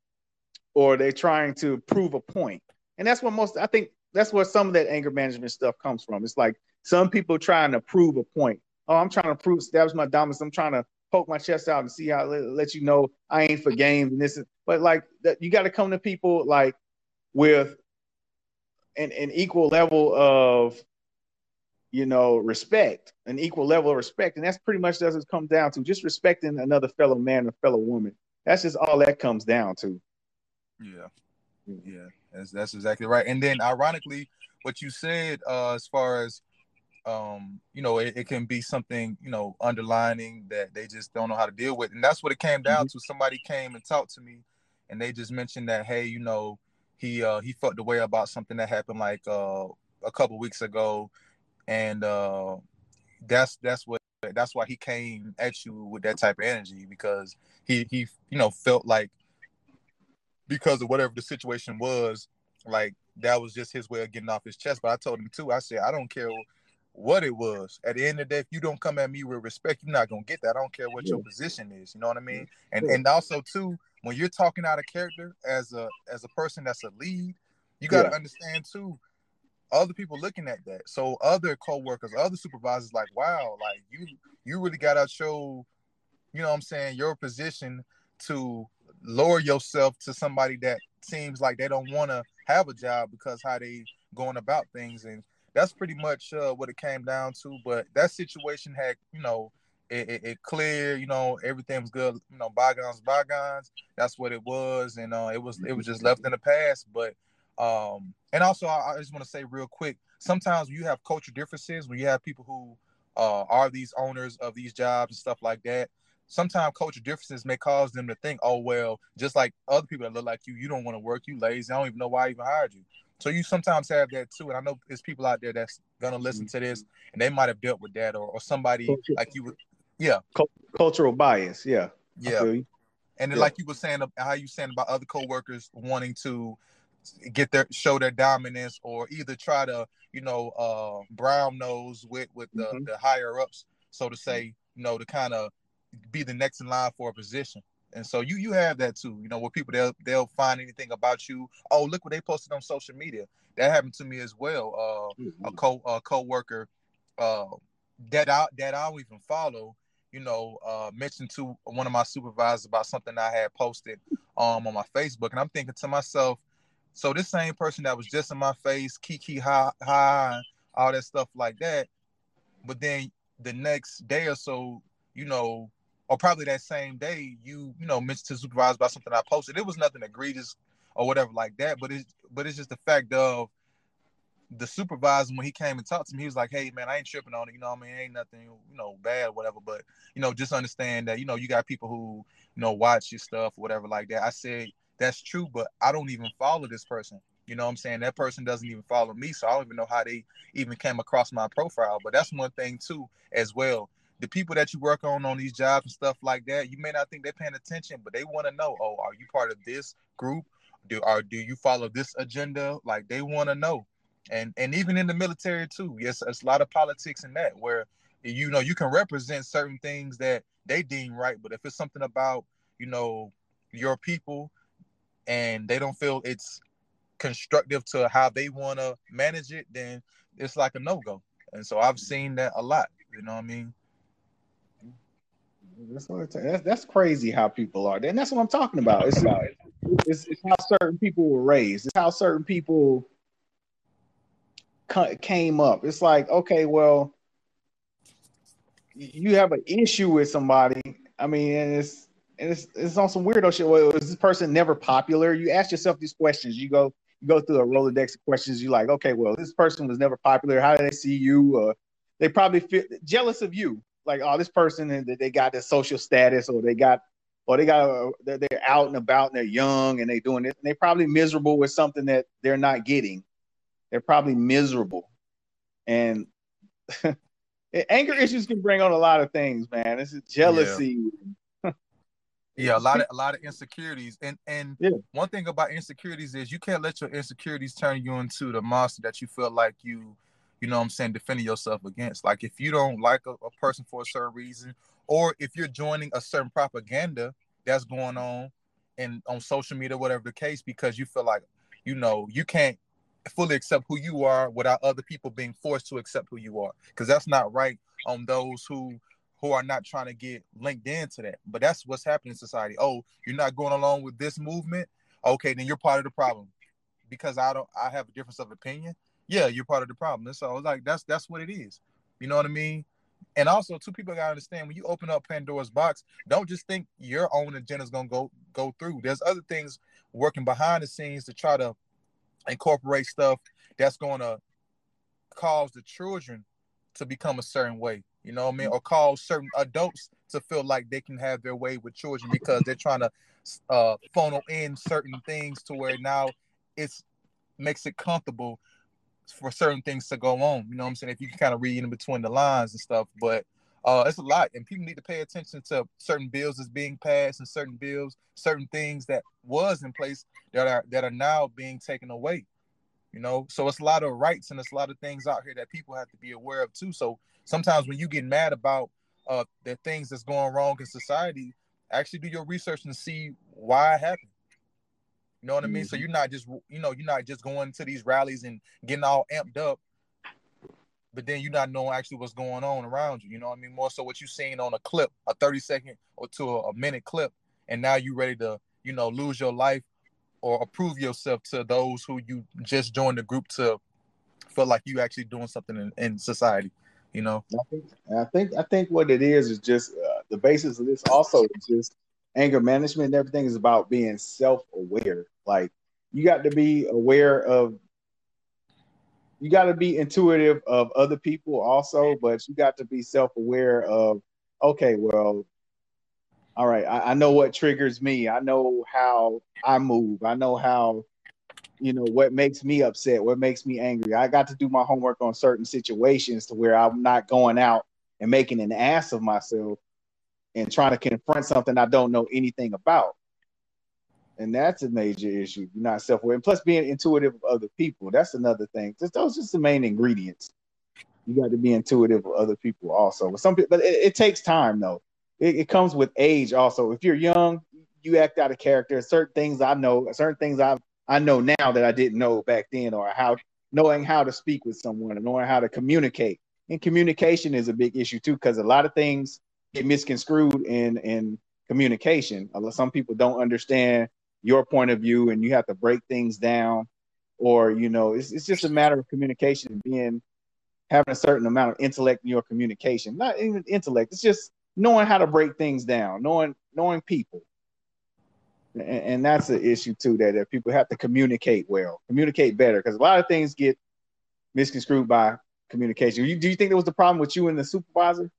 or they're trying to prove a point. And that's what most I think that's where some of that anger management stuff comes from. It's like some people trying to prove a point. Oh, I'm trying to prove establish my dominance. I'm trying to poke my chest out and see how let, let you know I ain't for games and this is but like that you got to come to people like with an, an equal level of you know respect an equal level of respect. And that's pretty much does it come down to just respecting another fellow man or fellow woman. That's just all that comes down to. Yeah. Yeah. That's, that's exactly right. And then ironically what you said uh, as far as um, you know, it, it, can be something, you know, underlining that they just don't know how to deal with. And that's what it came down mm-hmm. to. Somebody came and talked to me and they just mentioned that, hey, you know, he uh he felt the way about something that happened like uh a couple weeks ago. And uh that's that's what that's why he came at you with that type of energy because he he you know felt like because of whatever the situation was, like that was just his way of getting off his chest. But I told him too, I said, I don't care what it was. At the end of the day, if you don't come at me with respect, you're not gonna get that. I don't care what your position is. You know what I mean? And and also too, when you're talking out of character as a as a person that's a lead, you got to yeah. understand too. Other people looking at that, so other co-workers, other supervisors, like, wow, like you you really got to show, you know, what I'm saying your position to lower yourself to somebody that seems like they don't want to have a job because how they going about things and that's pretty much uh, what it came down to. But that situation had, you know, it, it, it cleared. You know, everything was good. You know, bygones, bygones. That's what it was, and uh, it was it was just left in the past. But um, and also I, I just want to say real quick. Sometimes you have culture differences when you have people who uh, are these owners of these jobs and stuff like that. Sometimes culture differences may cause them to think, oh well, just like other people that look like you, you don't want to work, you lazy. I don't even know why I even hired you. So you sometimes have that too, and I know there's people out there that's gonna listen to this, and they might have dealt with that, or, or somebody Culture. like you, yeah, cultural bias, yeah, yeah. And then, yeah. like you were saying, how you saying about other coworkers wanting to get their show their dominance, or either try to, you know, uh, brown nose with with the, mm-hmm. the higher ups, so to say, you know, to kind of be the next in line for a position. And so you you have that too, you know, where people they'll they'll find anything about you. Oh, look what they posted on social media. That happened to me as well. Uh, mm-hmm. a co a coworker uh, that I that I don't even follow, you know, uh, mentioned to one of my supervisors about something I had posted um on my Facebook, and I'm thinking to myself, so this same person that was just in my face, kiki ha ha, all that stuff like that, but then the next day or so, you know, or probably that same day you you know mentioned to supervise about something I posted. It was nothing egregious or whatever like that, but it's but it's just the fact of the supervisor when he came and talked to me, he was like, "Hey man, I ain't tripping on it. You know, I mean, ain't nothing, you know, bad, whatever. But you know, just understand that you know you got people who you know watch your stuff, or whatever like that." I said that's true, but I don't even follow this person. You know what I'm saying? That person doesn't even follow me, so I don't even know how they even came across my profile. But that's one thing too, as well the people that you work on on these jobs and stuff like that, you may not think they're paying attention, but they want to know, oh, are you part of this group? Do or do you follow this agenda? Like they want to know. And and even in the military too, yes, there's a lot of politics in that where you know you can represent certain things that they deem right, but if it's something about you know your people and they don't feel it's constructive to how they want to manage it, then it's like a no go. And so I've seen that a lot. You know what I mean? That's what that's, that's crazy how people are. And that's what I'm talking about. It's about it's, it's how certain people were raised. It's how certain people came up. It's like, okay, well, you have an issue with somebody. I mean, and it's and it's it's on some weirdo shit. Well, is this person never popular? You ask yourself these questions. You go you go through a Rolodex of questions. You like, okay, well, this person was never popular. How do they see you? Uh, they probably feel jealous of you. Like, oh, this person and they got this social status, or they got, or they got, uh, they're, they're out and about and they're young and they're doing it. And they're probably miserable with something that they're not getting. They're probably miserable, and anger issues can bring on a lot of things, man. This is jealousy. Yeah. yeah, a lot of a lot of insecurities, and and yeah. one thing about insecurities is you can't let your insecurities turn you into the monster that you feel like you, you know, what I'm saying, defending yourself against. Like if you don't like a, a person for a certain reason, or if you're joining a certain propaganda that's going on, and on social media, whatever the case, because you feel like, you know, you can't fully accept who you are without other people being forced to accept who you are. Because that's not right on those who who are not trying to get linked into that. But that's what's happening in society. Oh you're not going along with this movement? Okay then you're part of the problem. Because i don't i have a difference of opinion yeah you're part of the problem. And so like that's that's what it is. You know what i mean? And also two people gotta understand when you open up pandora's box don't just think your own agenda is gonna go go through. There's other things working behind the scenes to try to incorporate stuff that's going to cause the children to become a certain way you know what i mean? Or cause certain adults to feel like they can have their way with children because they're trying to uh, funnel in certain things to where now it's makes it comfortable for certain things to go on you know what i'm saying if you can kind of read in between the lines and stuff but uh, it's a lot, and people need to pay attention to certain bills that's being passed and certain bills, certain things that was in place that are that are now being taken away. You know, so it's a lot of rights and it's a lot of things out here that people have to be aware of too. So sometimes when you get mad about uh, the things that's going wrong in society, actually do your research and see why it happened. You know what mm-hmm. I mean? So mm-hmm. you're not just you know you're not just going to these rallies and getting all amped up but then you're not knowing actually what's going on around you. You know what I mean? More so what you're seeing on a clip, a 30 second or to a, a minute clip, and now you're ready to, you know, lose your life or approve yourself to those who you just joined the group to feel like you actually doing something in, in society. You know, I think, I think I think what it is is just uh, the basis of this also is just anger management and everything is about being self-aware. Like you got to be aware of you got to be intuitive of other people also, but you got to be self aware of, okay, well, all right, I, I, know what triggers me. I know how I move. I know how, you know, what makes me upset, what makes me angry. I got to do my homework on certain situations to where I'm not going out and making an ass of myself and trying to confront something I don't know anything about and that's a major issue. You're not self-aware, and plus being intuitive of other people. That's another thing. Just those are just the main ingredients. You got to be intuitive of other people also. But some people, but it, it takes time though. It, it, comes with age also. If you're young, you act out of character. Certain things I know, certain things I I know now that I didn't know back then, or how knowing how to speak with someone and knowing how to communicate. And communication is a big issue too, because a lot of things get misconstrued in in communication. Some people don't understand your point of view and you have to break things down or you know it's, it's just a matter of communication and being having a certain amount of intellect in your communication. Not even intellect it's just knowing how to break things down knowing knowing people. And, and that's the issue too that, that people have to communicate well communicate better because a lot of things get misconstrued by communication. You, do you think there was the problem with you and the supervisor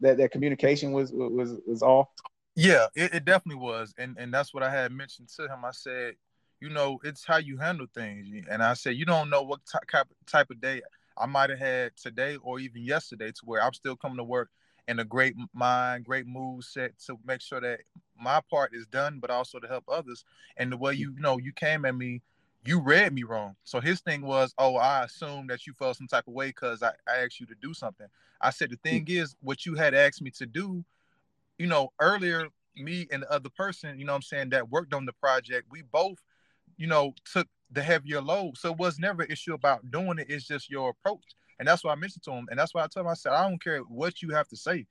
that that communication was was was off yeah, it, it, definitely was, and and that's what I had mentioned to him. I said, you know, it's how you handle things, and I said, you don't know what type type of day I might have had today or even yesterday, to where I'm still coming to work in a great mind, great mood set to make sure that my part is done, but also to help others. And the way you, you know you came at me, you read me wrong. So his thing was, oh, I assumed that you felt some type of way because I, I asked you to do something. I said the hmm. thing is, what you had asked me to do, you know, earlier, me and the other person, you know I'm saying, that worked on the project, we both, you know, took the heavier load. So it was never an issue about doing it. It's just your approach. And that's why I mentioned to him. And that's why I told him, I said, I don't care what you have to say.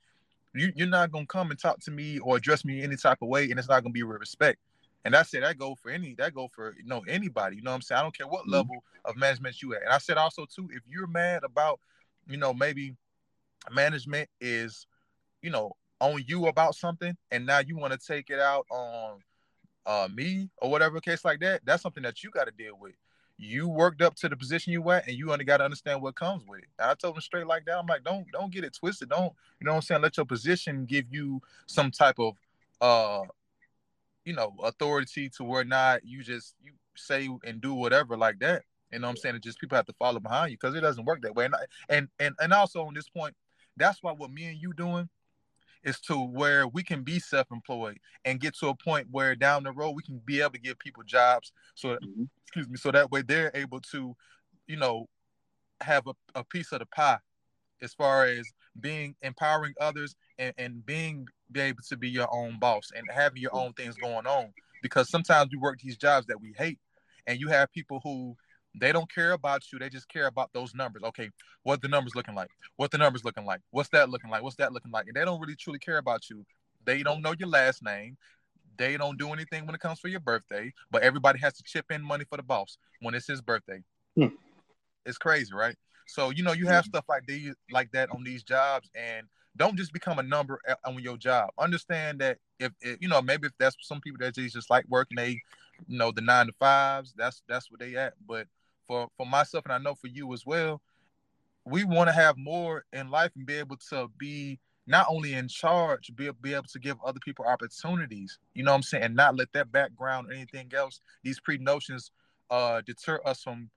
You, you're not gonna come and talk to me or address me any type of way, and it's not gonna be with respect. And I said that go for any that go for you know anybody. You know what I'm saying? I don't care what mm-hmm. level of management you at. And I said also too, if you're mad about, you know, maybe management is, you know, on you about something, and now you want to take it out on uh me or whatever case like that, that's something that you got to deal with you worked up to the position you at and you only got to understand what comes with it. And I told him straight like that. I'm like, don't don't get it twisted. Don't you know what I'm saying? Let your position give you some type of uh you know authority to where not you just you say and do whatever like that. You know what I'm saying? It just people have to follow behind you because it doesn't work that way. And, and and and also on this point, that's why what me and you doing is to where we can be self-employed and get to a point where down the road we can be able to give people jobs so mm-hmm. excuse me so that way they're able to you know have a, a piece of the pie as far as being empowering others and, and being be able to be your own boss and having your own things going on because sometimes we work these jobs that we hate and you have people who they don't care about you. They just care about those numbers. Okay, what the numbers looking like? What the numbers looking like? What's that looking like? What's that looking like? And they don't really truly care about you. They don't know your last name. They don't do anything when it comes for your birthday. But everybody has to chip in money for the boss when it's his birthday. Hmm. It's crazy, right? So you know you have stuff like these, like that on these jobs, and don't just become a number on your job. Understand that if, if you know maybe if that's some people that just like working they you know the nine to fives, that's that's what they at. But for for myself and I know for you as well, we want to have more in life and be able to be not only in charge, be, be able to give other people opportunities, you know what I'm saying, and not let that background or anything else, these pre notions uh deter us from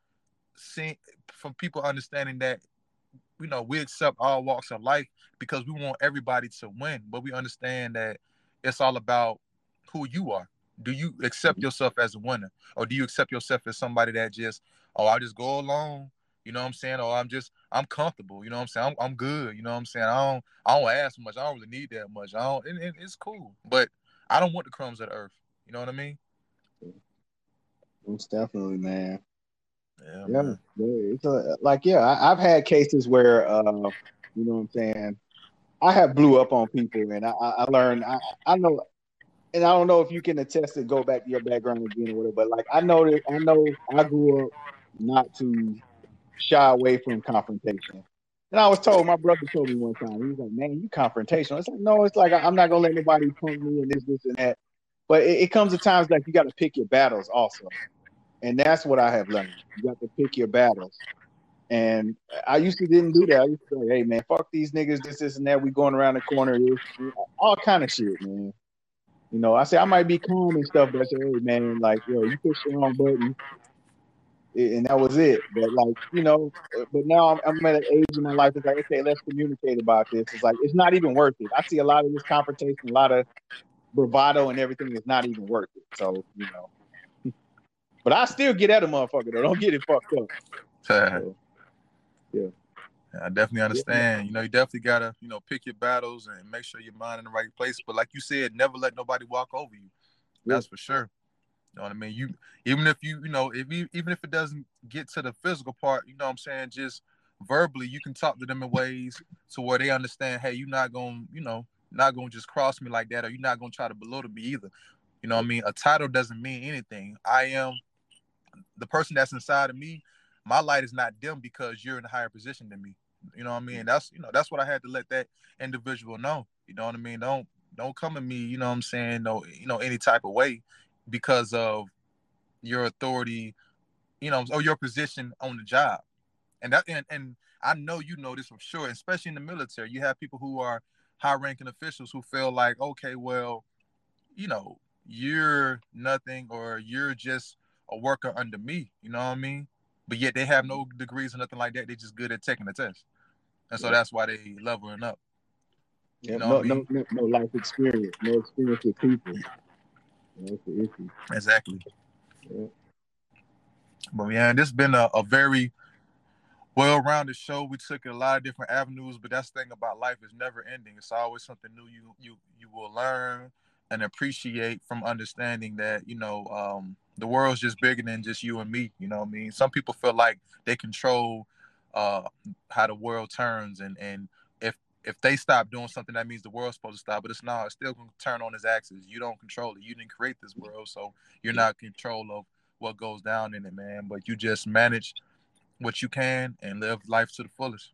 seeing from people understanding that you know we accept all walks of life because we want everybody to win, but we understand that it's all about who you are. Do you accept mm-hmm. yourself as a winner, or do you accept yourself as somebody that just oh, I just go along. You know what I'm saying? Or I'm just I'm comfortable. You know what I'm saying? I'm, I'm good. You know what I'm saying? I don't I don't ask much. I don't really need that much. I don't. And, and it's cool, but I don't want the crumbs of the earth. You know what I mean? Most definitely, man. Yeah, yeah. It's a, like yeah, I, have had cases where uh, you know what I'm saying. I have blew up on people, and I, I learned. I, I know and I don't know if you can attest to go back to your background again or whatever, but like I know that I know I grew up not to shy away from confrontation. And I was told, my brother told me one time, he was like, "Man, you confrontational." It's like, no, it's like I'm not gonna let anybody punk me and this, this, and that. But it, it comes to times like you got to pick your battles also, and that's what I have learned. You got to pick your battles. And I used to didn't do that. I used to say, "Hey, man, fuck these niggas, this, this, and that. We going around the corner, all kind of shit, man." You know, I say I might be calm and stuff, but I say, hey man, like yo, you push the wrong button, and that was it. But like, you know, but now I'm, I'm at an age in my life. It's like, okay, let's communicate about this. It's like it's not even worth it. I see a lot of this confrontation, a lot of bravado and everything is not even worth it. So you know, but I still get at a motherfucker though. Don't get it fucked up. so, yeah. I definitely understand. Yeah. You know, you definitely gotta, you know, pick your battles and make sure your mind in the right place. But like you said, never let nobody walk over you. That's yeah. for sure. You know what I mean? You even if you, you know, if you even if it doesn't get to the physical part, you know what I'm saying, just verbally you can talk to them in ways to where they understand, hey, you're not gonna, you know, not gonna just cross me like that, or you're not gonna try to belittle me either. You know what I mean? A title doesn't mean anything. I am the person that's inside of me, my light is not dim because you're in a higher position than me. You know what I mean? Mm. That's you know that's what I had to let that individual know. You know what I mean? Don't don't come at me. You know what I'm saying? No, you know any type of way because of your authority. You know, or your position on the job. And that and, and I know you know this for sure, especially in the military. You have people who are high-ranking officials who feel like, okay, well, you know, you're nothing or you're just a worker under me. You know what I mean? But yet they have no degrees or nothing like that. They're just good at taking the test and so that's why they leveling up. Yeah, you no, I mean? no, no, life experience, no experience with people. That's the issue. Exactly. Yeah. But yeah, this has been a, a very well-rounded show. We took a lot of different avenues, but that's the thing about life is never ending. It's always something new you you you will learn and appreciate from understanding that you know um, the world's just bigger than just you and me. You know what I mean? Some people feel like they control uh, how the world turns, and and if if they stop doing something, that means the world's supposed to stop. But it's not. It's still going to turn on its axis. You don't control it. You didn't create this world, so you're not in control of what goes down in it, man. But you just manage what you can and live life to the fullest.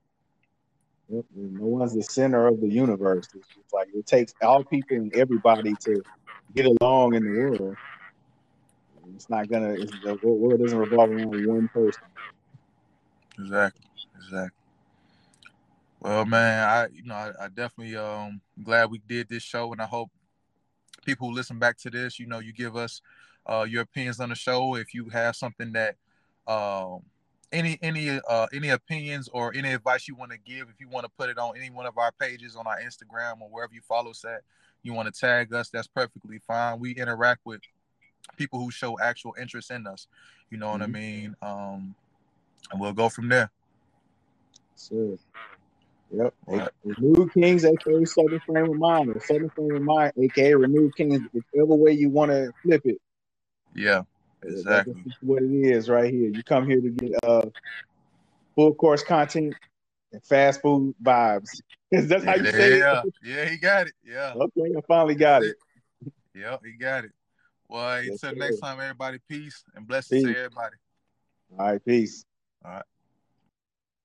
No one's the center of the universe. It's like it takes all people and everybody to get along in the world. It's not gonna. It's, the world doesn't revolve around one person. Exactly. Exactly. Well, man, I you know I, I definitely um glad we did this show, and I hope people who listen back to this, you know, you give us uh, your opinions on the show. If you have something that um, any any uh, any opinions or any advice you want to give, if you want to put it on any one of our pages on our Instagram or wherever you follow us at, you want to tag us, that's perfectly fine. We interact with people who show actual interest in us. You know mm-hmm. what I mm-hmm. mean? Um, and we'll go from there. Sure. Yep. Right. Renewed Kings, aka Southern Frame of Mind, or Southern Frame of Mind, aka Renewed Kings, whichever way you want to flip it. Yeah, exactly. What it is right here. You come here to get uh full course content and fast food vibes. That's how you yeah, say yeah. it. Yeah, he got it. Yeah. Okay, I finally got it. it. Yep, he got it. Well, until next time, everybody, peace and blessings peace. to everybody. All right, peace. All right.